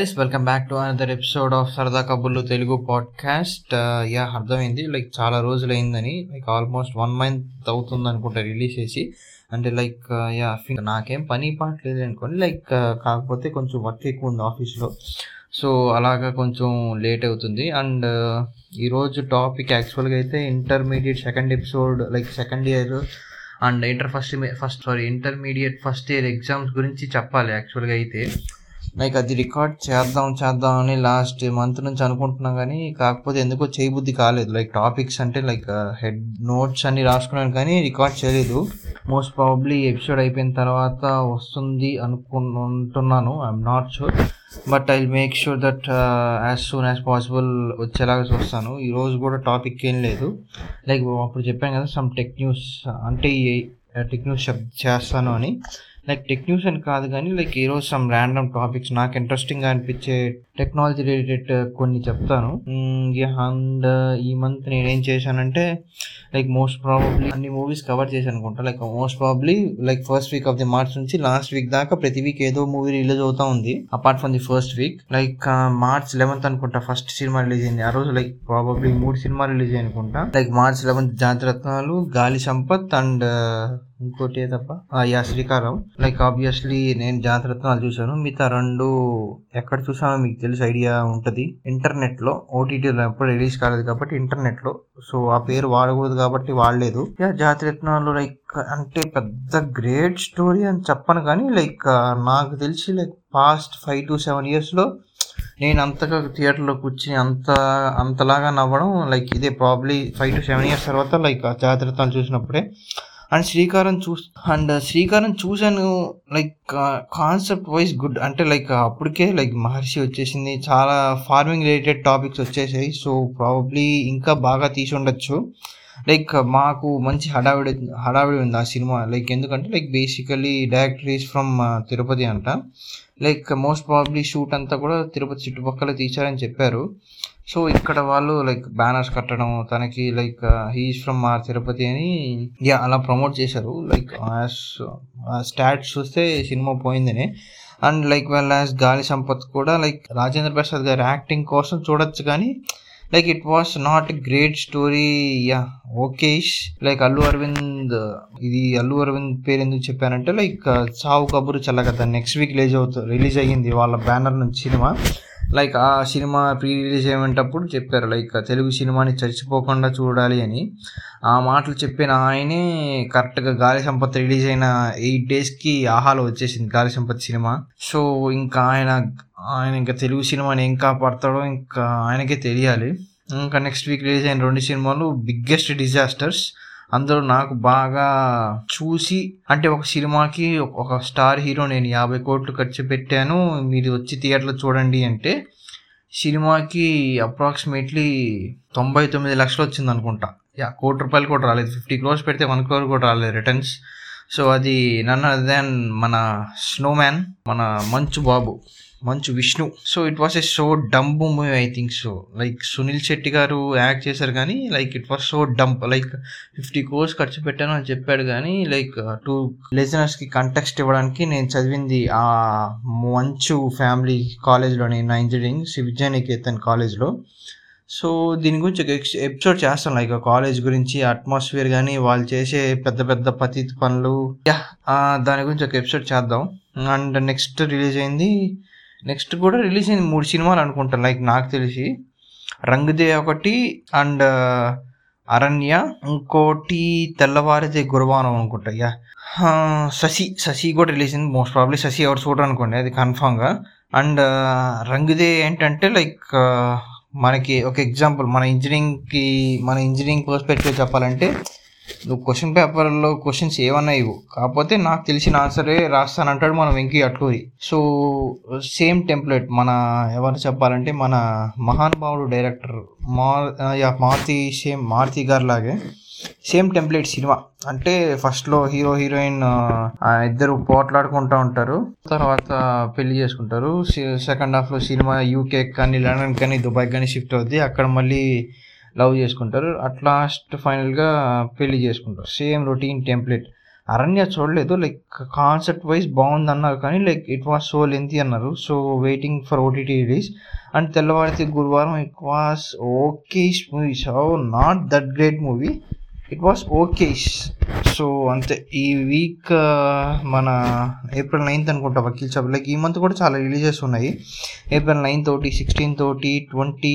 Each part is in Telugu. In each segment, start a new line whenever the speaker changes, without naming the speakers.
Guys welcome back to another episode of సరదా కబుర్లు తెలుగు పాడ్కాస్ట్ యా అర్థమైంది. లైక్ చాలా రోజులు అయిందని లైక్ ఆల్మోస్ట్ వన్ మంత్ అవుతుంది అనుకుంటా రిలీజ్ చేసి అంటే లైక్ యా నాకేం పని పాట లేదు అనుకోండి. లైక్ uh, కాకపోతే కొంచెం వర్క్ ఎక్కువ ఉంది ఆఫీస్లో సో అలాగా కొంచెం లేట్ అవుతుంది. అండ్ ఈరోజు టాపిక్ యాక్చువల్గా అయితే intermediate second episode like second year and inter first first sorry intermediate first year exams గురించి చెప్పాలి యాక్చువల్గా అయితే. లైక్ అది రికార్డ్ చేద్దాం చేద్దాం అని లాస్ట్ మంత్ నుంచి అనుకుంటున్నాం కానీ కాకపోతే ఎందుకో చేయబుద్ధి కాలేదు. లైక్ టాపిక్స్ అంటే లైక్ హెడ్ నోట్స్ అన్ని రాసుకున్నాను కానీ రికార్డ్ చేయలేదు. మోస్ట్ ప్రాబ్లీ ఎపిసోడ్ అయిపోయిన తర్వాత వస్తుంది అనుకుంటున్నాను. I'm not sure but I make sure that as soon as possible వచ్చేలాగా చూస్తాను. ఈరోజు కూడా టాపిక్ ఏం లేదు. లైక్ అప్పుడు చెప్పాను కదా సమ్ టెక్ న్యూస్ అంటే టెక్ న్యూస్ చేస్తాను అని. లైక్ టెక్ న్యూస్ అని కాదు కానీ లైక్ ఈరోజు సమ్ ర్యాండమ్ టాపిక్స్ నాకు ఇంట్రెస్టింగ్గా అనిపించే టెక్నాలజీ రిలేటెడ్ కొన్ని చెప్తాను. అండ్ ఈ మంత్ నేనేం చేశానంటే లైక్ మోస్ట్ ప్రాబబ్లీ అన్ని మూవీస్ కవర్ చేశాను అనుకుంటా. Like most probably like first week of the March నుంచి లాస్ట్ వీక్ దాకా ప్రతి వీక్ ఏదో మూవీ రిలీజ్ అవుతా ఉంది. Apart from the first week like March eleventh అనుకుంటా ఫస్ట్ సినిమా రిలీజ్ అయింది. ఆ రోజు లైక్ ప్రాబబ్లీ మూడు సినిమా రిలీజ్ అనుకుంటా. Like March eleventh Jathiratnalu Gaali Sampath and ఇంకోటి తప్ప యా శ్రీకారం. లైక్ ఆబ్వియస్లీ నేను జాతరత్నాలు చూశాను. మిగతా రెండు ఎక్కడ చూసానో మీకు తెలుసు ఐడియా ఉంటుంది. ఇంటర్నెట్లో ఓటీటీలో ఎప్పుడు రిలీజ్ కాలేదు కాబట్టి ఇంటర్నెట్లో. సో ఆ పేరు వాడకూడదు కాబట్టి వాడలేదు. జాతిరత్నాలు లైక్ అంటే పెద్ద గ్రేట్ స్టోరీ అని చెప్పను కానీ లైక్ నాకు తెలిసి like past five to seven ఇయర్స్లో నేను అంతగా థియేటర్లో కూర్చుని అంత అంతలాగా నవ్వడం లైక్ ఇదే probably five to seven years తర్వాత లైక్ జాతిరత్నాలు చూసినప్పుడే అండ్ శ్రీకారం చూ అండ్ శ్రీకారం చూశాను లైక్ కాన్సెప్ట్ వైజ్ గుడ్ అంటే లైక్ అప్పటికే లైక్ మహర్షి వచ్చేసింది. చాలా ఫార్మింగ్ రిలేటెడ్ టాపిక్స్ వచ్చేసాయి. సో ప్రాబబ్లీ ఇంకా బాగా తీసి ఉండొచ్చు. లైక్ మాకు మంచి హడావిడి హడావిడి ఉంది ఆ సినిమా. లైక్ ఎందుకంటే like basically director is from Tirupati అంట. లైక్ మోస్ట్ ప్రాబ్లీ షూట్ అంతా కూడా తిరుపతి చుట్టుపక్కల తీశారని చెప్పారు. సో ఇక్కడ వాళ్ళు లైక్ బ్యానర్స్ కట్టడం తనకి like he's from our Tirupati అని యా అలా ప్రమోట్ చేశారు. లైక్ స్టాట్స్ చూస్తే సినిమా పోయిందని. And like well as Gaali Sampath కూడా లైక్ రాజేంద్ర ప్రసాద్ గారి యాక్టింగ్ కోసం చూడొచ్చు కానీ like it was not great story yeah okayish like Allu Aravind ఇది అల్లు అరవింద్ పేరు ఎందుకు చెప్పానంటే like Chaavu Kaburu Challaga next week release అవుతుంది రిలీజ్ అయ్యింది వాళ్ళ బ్యానర్ నుంచి సినిమా. లైక్ ఆ సినిమా ప్రీ రిలీజ్ అయ్యేటప్పుడు చెప్పారు లైక్ తెలుగు సినిమాని చచ్చిపోకుండా చూడాలి అని. ఆ మాటలు చెప్పిన ఆయనే కరెక్ట్గా గాలి సంపత్ రిలీజ్ అయిన ఎయిట్ డేస్కి ఆహాలో వచ్చేసింది గాలి సంపత్ సినిమా. సో ఇంకా ఆయన ఆయన ఇంకా తెలుగు సినిమాని ఏం కాపాడతాడో ఇంకా ఆయనకే తెలియాలి. ఇంకా నెక్స్ట్ వీక్ రిలీజ్ అయిన రెండు సినిమాలు బిగ్గెస్ట్ డిజాస్టర్స్ అందరూ నాకు బాగా చూసి అంటే ఒక సినిమాకి ఒక స్టార్ హీరో నేను యాభై కోట్లు ఖర్చు పెట్టాను మీరు వచ్చి థియేటర్లో చూడండి అంటే సినిమాకి అప్రాక్సిమేట్లీ తొంభై తొమ్మిది లక్షలు వచ్చింది అనుకుంటా. యా కోటి రూపాయలు కూడా రాలేదు. ఫిఫ్టీ క్రోర్స్ పెడితే వన్ క్రోర్ కూడా రాలేదు రిటర్న్స్. సో అది నన్ను దెన్ మన స్నోమ్యాన్ మన Manchu Babu. Manchu Vishnu. So it was a so dump movie I think so like Suniel Shetty garu act చేశారు కానీ like it was so dump like fifty crores ఖర్చు పెట్టాను అని చెప్పాడు కానీ లైక్ టూ లిజనర్స్కి కంటెక్స్ట్ ఇవ్వడానికి నేను చదివింది ఆ మంచు ఫ్యామిలీ కాలేజ్లో నేను ఇంజనీరింగ్ శ్రీ విద్యానికేతన్ కాలేజ్లో సో దీని గురించి ఒక ఎపిసోడ్ చేస్తాను లైక్ కాలేజ్ గురించి అట్మాస్ఫియర్ కానీ వాళ్ళు చేసే పెద్ద పెద్ద పతిత్ పనులు. యా దాని గురించి ఒక ఎపిసోడ్ చేద్దాం. అండ్ నెక్స్ట్ రిలీజ్ అయింది నెక్స్ట్ కూడా రిలీజ్ అయింది మూడు సినిమాలు అనుకుంటాను లైక్ నాకు తెలిసి. రంగుదే ఒకటి అండ్ అరణ్య. ఇంకోటి తెల్లవారిదే గురువారం అనుకుంటా యా. శశి శశి కూడా రిలీజ్ అయింది మోస్ట్ ప్రాబ్లీ శశి ఎవరు చూడరు అనుకోండి అది కన్ఫామ్గా అండ్ రంగుదే ఏంటంటే లైక్ మనకి ఒక ఎగ్జాంపుల్ మన ఇంజనీరింగ్కి మన ఇంజనీరింగ్ పర్స్పెక్టివ్ చెప్పాలంటే నువ్వు క్వశ్చన్ పేపర్లో క్వశ్చన్స్ ఏమన్నా ఇవ్వు. కాకపోతే నాకు తెలిసిన ఆన్సరే రాస్తానంటాడు మన Venky Atluri. So same template మన ఎవరు చెప్పాలంటే మన మహానుభావుడు డైరెక్టర్ మా యా మారుతి సేమ్ మారుతి గారు లాగే సేమ్ టెంప్లెట్ సినిమా. అంటే ఫస్ట్లో హీరో హీరోయిన్ ఇద్దరు పోట్లాడుకుంటూ ఉంటారు. తర్వాత పెళ్ళి చేసుకుంటారు. సెకండ్ హాఫ్లో సినిమా యూకే కానీ లండన్ కానీ దుబాయ్ కానీ షిఫ్ట్ అవుద్ది. అక్కడ మళ్ళీ లవ్ చేసుకుంటారు. అట్ లాస్ట్ ఫైనల్గా పెళ్ళి చేసుకుంటారు. Same routine template. అరణ్య చూడలేదు. లైక్ కాన్సెప్ట్ వైజ్ బాగుంది అన్నారు కానీ like it was so lengthy అన్నారు. So waiting for OTT release and Tellavarithe Guruvaram it was okay movie. So not that great movie. It was okay so అంతే. ఈ వీక్ uh, మన ఏప్రిల్ నైన్త్ అనుకుంటా వకీల్ సాబ్. లైక్ ఈ మంత్ కూడా చాలా రిలీజెస్ ఉన్నాయి. ఏప్రిల్ నైన్త్ ఒకటి సిక్స్టీన్త్ ఒకటి ట్వంటీ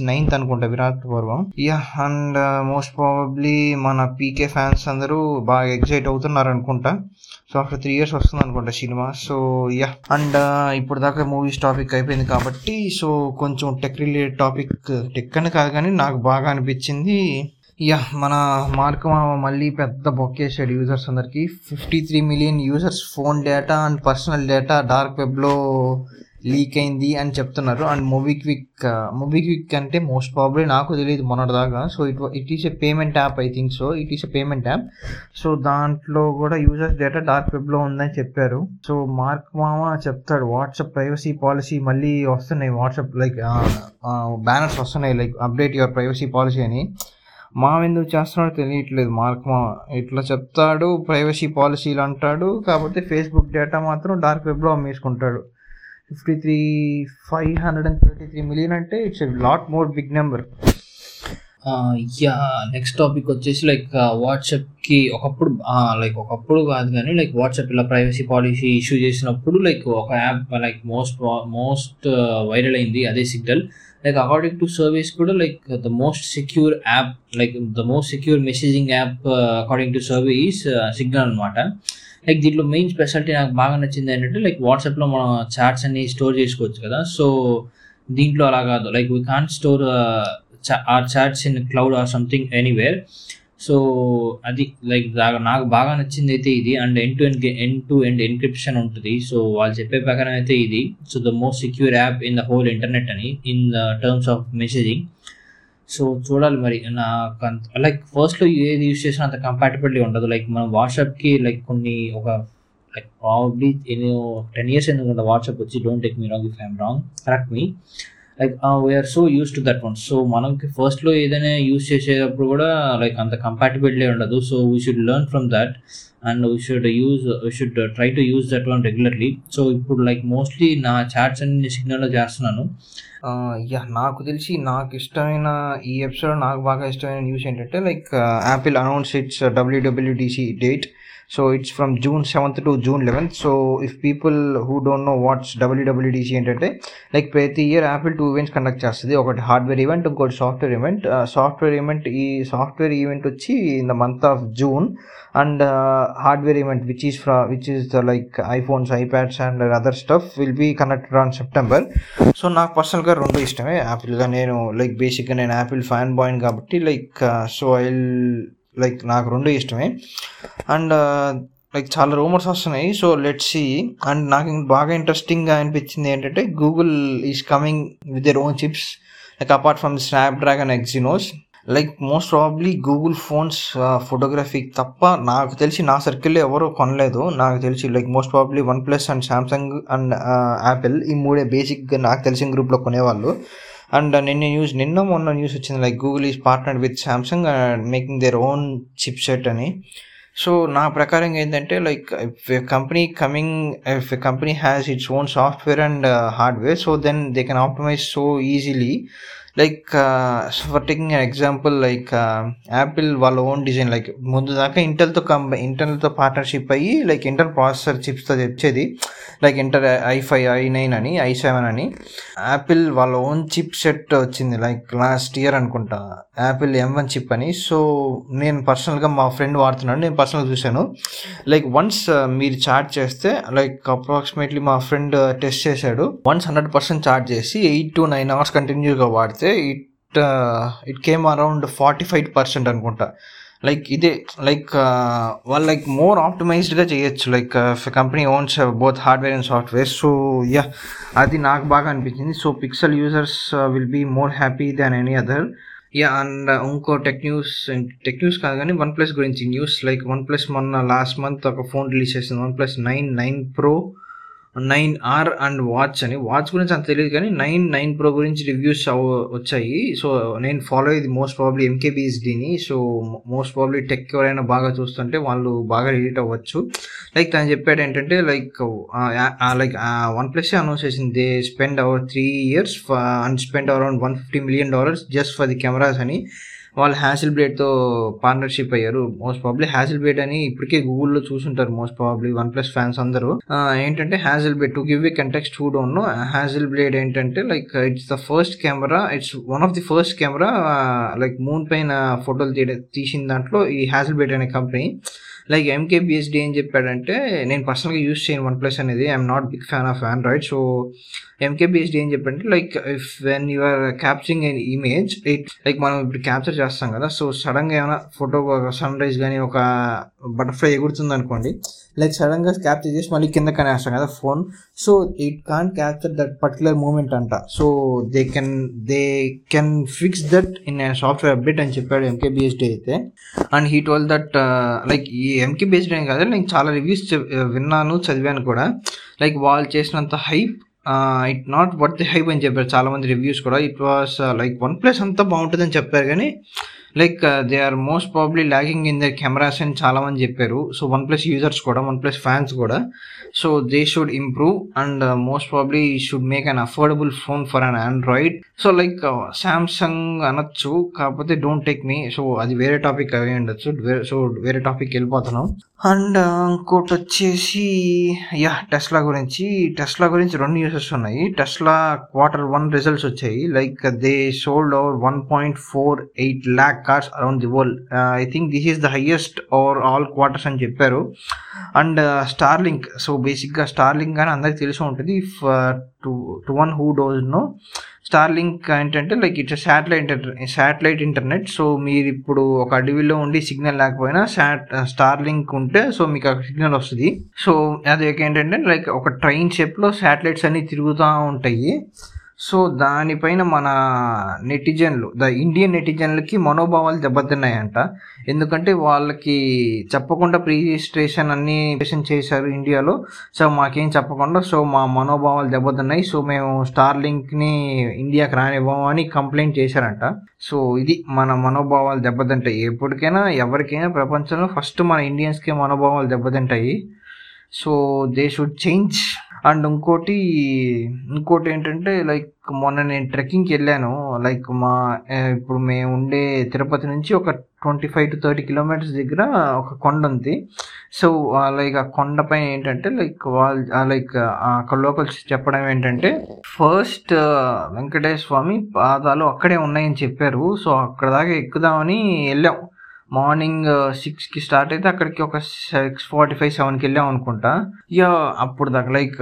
నైన్త్ అనుకుంటా Virata Parvam. Yeah and most probably మన పీకే ఫ్యాన్స్ అందరూ బాగా ఎగ్జైట్ అవుతున్నారు అనుకుంటా. సో ఆఫ్టర్ త్రీ ఇయర్స్ వస్తుంది అనుకుంటా సినిమా. సో యా అండ్ ఇప్పుడు దాకా మూవీస్ టాపిక్ అయిపోయింది కాబట్టి సో కొంచెం టెక్ రిలేటెడ్ టాపిక్ టెక్ అని కాదు కానీ నాకు బాగా అనిపించింది. యా మన మార్క్ మామ మళ్ళీ పెద్ద బొక్కేసాడు యూజర్స్ అందరికీ. Fifty three million users phone data and personal data dark వెబ్లో లీక్ అయింది అని చెప్తున్నారు. అండ్ మొబిక్విక్ మోబిక్విక్ అంటే మోస్ట్ ప్రాబ్లీ నాకు తెలియదు మొన్నటిదాకా. So it it is a payment app I think so it is a payment app so దాంట్లో కూడా యూజర్స్ డేటా డార్క్ వెబ్లో ఉందని చెప్పారు. సో మార్క్ మామ చెప్తాడు వాట్సాప్ ప్రైవసీ పాలసీ మళ్ళీ వస్తున్నాయి WhatsApp like banners uh, uh, వస్తున్నాయి like update your privacy policy అని. మా ఎందుకు చేస్తున్నాడో తెలియట్లేదు. మార్క్ మా ఇట్లా చెప్తాడు? ప్రైవసీ పాలసీలు అంటాడు. కాకపోతే ఫేస్బుక్ డేటా మాత్రం డార్క్ వెబ్లో అమ్మేసుకుంటాడు. Fifty three five hundred and thirty three million అంటే it's lot more big number.
Yeah next topic వచ్చేసి లైక్ వాట్సాప్కి ఒకప్పుడు లైక్ ఒకప్పుడు కాదు కానీ లైక్ వాట్సాప్ ఇలా ప్రైవసీ పాలసీ ఇష్యూ చేసినప్పుడు లైక్ ఒక app like most most viral అయింది అదే Signal like according to service కూడా like the most secure app like the most secure messaging app according to service Signal అనమాట లైక్ దీంట్లో మెయిన్ స్పెషాలిటీ నాకు బాగా నచ్చింది ఏంటంటే లైక్ వాట్సాప్లో మనం చాట్స్ అన్ని స్టోర్ చేసుకోవచ్చు కదా. సో దీంట్లో అలా కాదు. Like we can store our chats in cloud or something anywhere so అది లైక్ నాకు బాగా నచ్చింది అయితే ఇది. And end to end end to end encryption ఉంటుంది. సో వాళ్ళు చెప్పే ప్రకారం అయితే ఇది. So the most secure app in the whole internet అని in the terms of messaging so చూడాలి మరి. నాకు లైక్ ఫస్ట్లో ఏది యూస్ చేసినా అంత కంపాటబిలిటీ ఉండదు. లైక్ మనం వాట్సాప్కి లైక్ కొన్ని ఒక లైక్ ప్రాబ్లీ ఎన్నో టెన్ ఇయర్స్ ఎందుకంటే వాట్సాప్ వచ్చి don't take me wrong if I'm wrong correct me like we're so use to that one so మనకి ఫస్ట్లో ఏదైనా యూస్ చేసేటప్పుడు కూడా లైక్ అంత కంపాటిబిలిటీ ఉండదు. So we should learn from that and we should use we should try to use that one regularly so ఇప్పుడు లైక్ మోస్ట్లీ నా చాట్స్ అన్ని సిగ్నల్లో చేస్తున్నాను.
యా నాకు తెలిసి నాకు ఇష్టమైన ఈ ఎపిసోడ్ నాకు బాగా ఇష్టమైన న్యూస్ ఏంటంటే like Apple announce it's WWDC date so it's from June seventh to June eleventh so if people who don't know what's WWDC ఏంటంటే లైక్ ప్రతి year Apple two events conduct చేస్తుంది. ఒకటి హార్డ్వేర్ ఈవెంట్ ఇంకోటి సాఫ్ట్వేర్ ఈవెంట్ సాఫ్ట్వేర్ ఈవెంట్ ఈ సాఫ్ట్వేర్ ఈవెంట్ వచ్చి in the month of June and hardware event which is from which is the like iPhones iPads and other stuff will be connected on September so నాకు పర్సనల్గా రెండు ఇష్టమే. యాపిల్గా నేను లైక్ బేసిక్గా నేను యాపిల్ ఫ్యాన్ బాయ్ని కాబట్టి లైక్ సో ఐ లైక్ నాకు రెండు ఇష్టమే. అండ్ లైక్ uh, చాలా రూమర్స్ వస్తున్నాయి. సో లెట్ సి అండ్ నాకు బాగా ఇంట్రెస్టింగ్గా అనిపించింది ఏంటంటే Google is coming with their own chips like apart from Snapdragon Exynos Exynos like most probably Google phones photography తప్ప నాకు తెలిసి నా సర్కిల్లో ఎవరు కొనలేదు. నాకు తెలిసి like most probably OnePlus and Samsung and Apple ఈ మూడే బేసిక్గా నాకు తెలిసిన గ్రూప్లో కొనేవాళ్ళు. అండ్ uh, నిన్న న్యూస్ నిన్న మొన్న న్యూస్ వచ్చింది like Google is partner with Samsung and making their own chip set అని. సో నా ప్రకారం ఏంటంటే like if company coming if company has its own software and hardware so then they can optimize so easily like for taking an example like Apple వాళ్ళ ఓన్ డిజైన్ లైక్ ముందు దాకా ఇంటెల్తో కంబై ఇంటెల్తో పార్ట్నర్షిప్ అయ్యి లైక్ ఇంటర్ ప్రాసెసర్ చిప్స్తో తెచ్చేది. Like Intel i five i nine అని ఐ సెవెన్ అని. యాపిల్ వాళ్ళ ఓన్ చిప్ సెట్ వచ్చింది లైక్ లాస్ట్ ఇయర్ అనుకుంటా. యాపిల్ ఎం వన్ చిప్ అని. సో నేను పర్సనల్గా మా ఫ్రెండ్ వాడుతున్నాను నేను పర్సనల్గా చూశాను. లైక్ వన్స్ uh, మీరు చార్జ్ చేస్తే లైక్ అప్రాక్సిమేట్లీ మా ఫ్రెండ్ టెస్ట్ uh, చేశాడు. వన్స్ హండ్రెడ్ పర్సెంట్ చార్జ్ చేసి ఎయిట్ టు నైన్ అవర్స్ కంటిన్యూగా వాడితే it it came around forty five percent అనుకుంటా. లైక్ ఇదే లైక్ వాళ్ళు లైక్ మోర్ ఆప్టిమైజ్డ్గా చేయొచ్చు. Like company owns both hardware and software so yeah అది నాకు బాగా అనిపించింది. So pixel users will be more happy than any other yeah and ఇంకో టెక్ న్యూస్ టెక్ న్యూస్ కాదు కానీ వన్ ప్లస్ గురించి. న్యూస్ లైక్ వన్ ప్లస్ మొన్న లాస్ట్ మంత్ ఒక ఫోన్ రిలీజ్ చేసింది. OnePlus nine nine pro nine R and watch అని. వాచ్ గురించి అంత తెలియదు కానీ నైన్ నైన్ ప్రో గురించి రివ్యూస్ వచ్చాయి. సో నేను ఫాలో అయ్యేది most probably ఎంకేబిఎస్డిని. So most probably tech ఎవరైనా బాగా చూస్తుంటే వాళ్ళు బాగా రిలీట్ అవ్వచ్చు. లైక్ తను చెప్పాడు ఏంటంటే like like OnePlus announce చేసింది. They spend our three years and spend around one fifty million dollars just for the cameras అని. వాళ్ళు హ్యాసిల్ బ్లేడ్తో పార్ట్నర్షిప్ అయ్యారు. మోస్ట్ ప్రాబ్లీ హ్యాసిల్ బ్లేడ్ అని ఇప్పటికే గూగుల్లో చూసుంటారు. Most probably OnePlus fans అందరూ ఏంటంటే Hasselblad to give a context who don't know blade ఏంటంటే like it's the first camera it's one of the first camera like moon పైన ఫోటోలు తీయడం తీసిన దాంట్లో ఈ హ్యాజిల్ బ్లేడ్ అనే కంపెనీ లైక్ ఎంకేపిఎస్డి ఏం చెప్పాడంటే నేను పర్సనల్గా యూస్ చేయను వన్ ప్లస్ అనేది. I'm not big fan of Android so MKBHD ఏం చెప్పంటే like if when you are capturing an image it like మనం ఇప్పుడు క్యాప్చర్ చేస్తాం కదా సో సడన్గా ఏమైనా ఫోటో సన్ రైజ్ కానీ ఒక బటర్ఫ్లై ఎగురుతుంది అనుకోండి లైక్ సడన్గా క్యాప్చర్ చేసి మళ్ళీ కింద కనేస్తాం కదా phone so it can capture that particular moment అంట. So they can they can fix that in software update అని చెప్పాడు ఎంకేబిఎస్డి అయితే. And he told that like ఈ ఎంకేబిఎస్డి అని కాదు నేను చాలా రివ్యూస్ uh, విన్నాను చదివాను కూడా. లైక్ వాళ్ళు చేసినంత hype it not worth the hype అని చెప్పారు చాలా మంది రివ్యూస్ కూడా it was like OnePlus అంతా బాగుంటుందని చెప్పారు కానీ like they are most probably lagging in the cameras అని చాలా మంది చెప్పారు సో వన్ ప్లస్ యూజర్స్ కూడా వన్ ప్లస్ ఫ్యాన్స్ కూడా so they should improve and most probably should make an affordable phone for an Android so like Samsung అనొచ్చు. కాకపోతే డోంట్ టేక్ మీ సో అది వేరే టాపిక్ అవి ఉండొచ్చు. సో వేరే టాపిక్ వెళ్ళిపోతున్నాం. అండ్ ఇంకోటి వచ్చేసి యా టెస్లా గురించి. టెస్లా గురించి రెండు న్యూసెస్ ఉన్నాయి. టెస్లా క్వార్టర్ వన్ రిజల్ట్స్ వచ్చాయి. Like they sold over one point four eight lakh cars around the world I think this is the highest over all quarters అని చెప్పారు. అండ్ స్టార్లింక్ సో బేసిక్గా స్టార్లింక్ అని అందరికీ తెలిసి ఉంటుంది. If to to one who does know Starlink ఏంటంటే like it's satellite satellite internet so మీరు ఇప్పుడు ఒక అడవిలో ఉండి సిగ్నల్ లేకపోయినా శాట్ స్టార్లింక్ uh, ఉంటే సో మీకు అక్కడ సిగ్నల్ వస్తుంది. సో అది ఏంటంటే లైక్ ఒక ట్రైన్ షేప్లో శాటిలైట్స్ అన్నీ తిరుగుతూ ఉంటాయి. సో దానిపైన మన నెటిజన్లు ద ఇండియన్ నెటిజన్లకి మనోభావాలు దెబ్బతిన్నాయంట. ఎందుకంటే వాళ్ళకి చెప్పకుండా ప్రీ రిజిస్ట్రేషన్ అన్ని చేశారు ఇండియాలో. సో మాకేం చెప్పకుండా సో మా మనోభావాలు దెబ్బతిన్నాయి. సో మేము స్టార్ లింక్ని ఇండియాకి రానివ్వము అని కంప్లైంట్ చేశారంట. సో ఇది మన మనోభావాలు దెబ్బతింటాయి. ఎప్పటికైనా ఎవరికైనా ప్రపంచంలో ఫస్ట్ మన ఇండియన్స్కే మనోభావాలు దెబ్బతింటాయి. So they should change. And ఇంకోటి ఇంకోటి ఏంటంటే లైక్ మొన్న నేను ట్రెక్కింగ్కి వెళ్ళాను. లైక్ మా ఇప్పుడు మేము ఉండే తిరుపతి నుంచి ఒక twenty five to thirty kilometres దగ్గర ఒక కొండ ఉంది. సో లైక్ ఆ కొండపై ఏంటంటే లైక్ వాళ్ళు లైక్ అక్కడ లోకల్స్ చెప్పడం ఏంటంటే ఫస్ట్ వెంకటేశ్వర స్వామి పాదాలు అక్కడే ఉన్నాయని చెప్పారు. సో అక్కడ దాకా ఎక్కుదామని వెళ్ళాం. మార్నింగ్ సిక్స్కి స్టార్ట్ అయితే అక్కడికి ఒక సిక్స్ ఫార్టీ ఫైవ్ సెవెన్కి వెళ్ళాం అనుకుంటా. ఇక అప్పుడు దాకా లైక్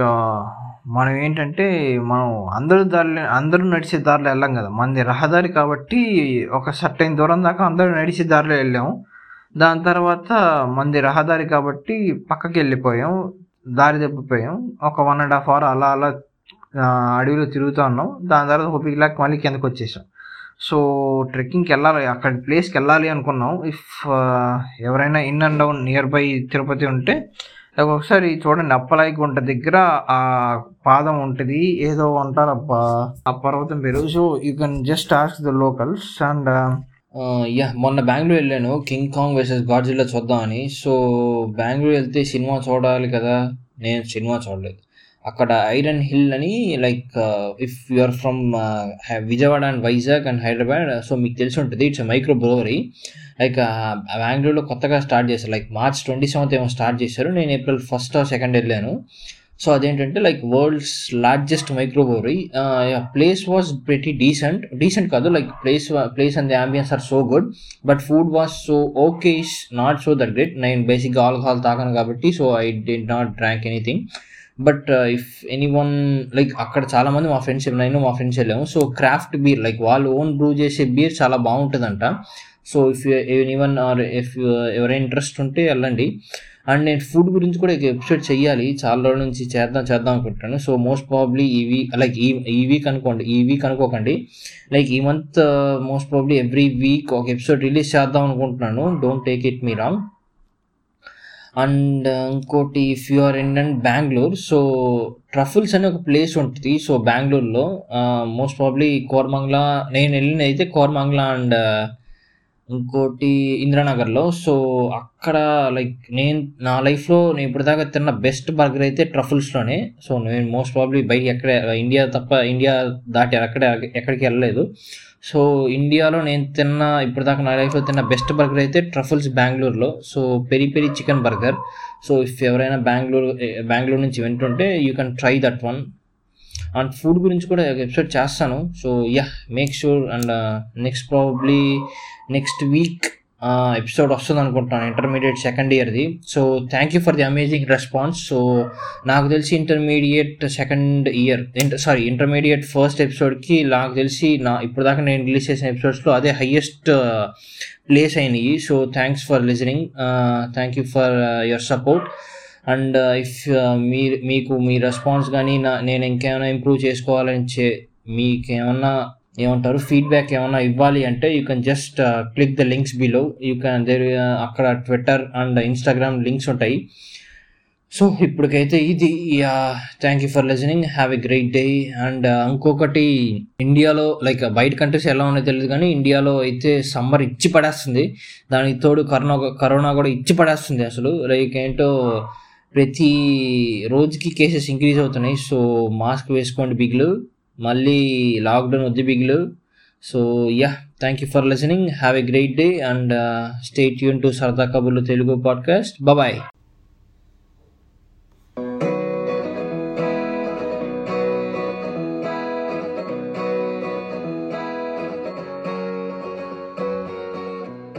మనం ఏంటంటే మనం అందరూ దారిలో అందరూ నడిచే దారిలో వెళ్ళాం కదా. మనది రహదారి కాబట్టి ఒక సర్టైన్ దూరం దాకా అందరూ నడిచే దారిలో వెళ్ళాము దాని తర్వాత మనది రహదారి కాబట్టి పక్కకి వెళ్ళిపోయాం దారి తప్పిపోయాం. ఒక వన్ అండ్ హాఫ్ అవర్ అలా అలా అడవిలో తిరుగుతూ ఉన్నాం. దాని తర్వాత ఒక పిల్లకి మళ్ళీ కిందకు వచ్చేసాం. సో ట్రెక్కింగ్కి వెళ్ళాలి అక్కడ ప్లేస్కి వెళ్ళాలి అనుకున్నాం. ఇఫ్ ఎవరైనా in and down nearby Tirupati ఉంటే ఒకసారి చూడండి అప్పలాయి గుంట దగ్గర ఆ పాదం ఉంటుంది. ఏదో అంటారు అబ్బా ఆ పర్వతం పేరు. So you can just ask the locals and
yeah మొన్న బెంగళూరు వెళ్ళాను కింగ్ కాంగ్ వర్సెస్ గాడ్జిల్లా చూద్దామని. సో బెంగళూరు వెళ్తే సినిమా చూడాలి కదా. నేను సినిమా చూడలేదు. అక్కడ ఐరన్ హిల్ అని like if you are from Vijayawada and Vizag and Hyderabad so మీకు తెలిసి ఉంటుంది ఇట్స్ మైక్రో బ్రోవరీ లైక్ బెంగళూరులో కొత్తగా స్టార్ట్ చేశారు లైక్ మార్చ్ ట్వంటీ సెవెంత్ ఏమో స్టార్ట్ చేశారు నేను ఏప్రిల్ ఫస్ట్ సెకండ్ వెళ్ళాను. సో అదేంటంటే like world's largest microbrewery place was pretty decent decent కాదు like place place and the ambience are so good but food was so okay is not so that great నేను బేసిక్గా ఆల్కహాల్ తాగాను కాబట్టి so I did not drank anything but if anyone like అక్కడ చాలా మంది మా ఫ్రెండ్స్ నేను మా ఫ్రెండ్స్ వెళ్ళాము. సో క్రాఫ్ట్ బీర్ లైక్ వాళ్ళు ఓన్ బ్రూ చేసే బీర్ చాలా బాగుంటుందంట. So if anyone or if ఎవరైనా ఇంట్రెస్ట్ ఉంటే వెళ్ళండి. అండ్ నేను ఫుడ్ గురించి కూడా ఎపిసోడ్ చేయాలి చాలా రోజుల నుంచి చేద్దాం చేద్దాం అనుకుంటాను సో మోస్ట్ ప్రాబ్లీ ఈ వీక్ లైక్ ఈ ఈ వీక్ అనుకోండి ఈ వీక్ అనుకోకండి. లైక్ ఈ month most probably every week ఒక ఎపిసోడ్ రిలీజ్ చేద్దాం అనుకుంటున్నాను. Don't take it me wrong and ఇంకోటి if you are in and Bengaluru so Truffles అనే ఒక ప్లేస్ ఉంటుంది. సో బెంగళూరులో మోస్ట్ ప్రాబ్లీ కోరమంగ్లా నేను వెళ్ళిన అయితే కోరమంగ్లా అండ్ ఇంకోటి ఇందిరానగర్లో. సో అక్కడ లైక్ నేను నా లైఫ్లో నేను ఇప్పటిదాకా తిన్న బెస్ట్ బర్గర్ అయితే ట్రఫుల్స్లోనే. సో నేను మోస్ట్ ప్రాబ్లీ బయట ఎక్కడ ఇండియా తప్ప ఇండియా దాటి అక్కడే ఎక్కడికి వెళ్ళలేదు. సో ఇండియాలో నేను తిన్న ఇప్పటిదాకా నా లైఫ్లో తిన్న బెస్ట్ బర్గర్ అయితే ట్రఫుల్స్ బెంగళూరులో. So peri peri chicken burger. So if ఎవరైనా బెంగళూరు బెంగళూరు నుంచి వింటుంటే you can try that one. And food గురించి కూడా ఎపిసోడ్ చేస్తాను. So yeah make sure and next probably next week episode వస్తుంది అనుకుంటున్నాను intermediate second ఇయర్ది. So thank you for the amazing response so నాకు తెలిసి intermediate second year sorry intermediate first ఎపిసోడ్కి నాకు తెలిసి నా ఇప్పటిదాకా నేను రిలీజ్ చేసిన ఎపిసోడ్స్లో అదే హయ్యెస్ట్ ప్లేస్ అయినాయి. So thanks for listening thank you for your support and if మీ మీకు మీ రెస్పాన్స్ కానీ నా నేను ఇంకేమైనా ఇంప్రూవ్ చేసుకోవాలని చే మీకేమన్నా ఏమంటారు? ఫీడ్బ్యాక్ ఏమైనా ఇవ్వాలి అంటే you can just click the links below you can there అక్కడ ట్విట్టర్ అండ్ ఇన్స్టాగ్రామ్ లింక్స్ ఉంటాయి. సో ఇప్పటికైతే ఇది. Thank you for listening have a great day and ఇంకొకటి ఇండియాలో లైక్ uh, బయట కంట్రీస్ ఎలా ఉన్నాయో తెలియదు కానీ ఇండియాలో అయితే సమ్మర్ ఇచ్చి పడేస్తుంది. దానికి తోడు కరోనా కరోనా కూడా ఇచ్చి పడేస్తుంది అసలు. లైక్ ఏంటో ప్రతి రోజుకి కేసెస్ ఇంక్రీజ్ అవుతున్నాయి. సో మాస్క్ వేసుకోండి బిగులు మళ్ళీ లాక్డౌన్ వద్దు బిగులు. So yeah thank you for listening have a great day and stay tune to సరదా కబుర్లు తెలుగు పాడ్కాస్ట్ బాయ్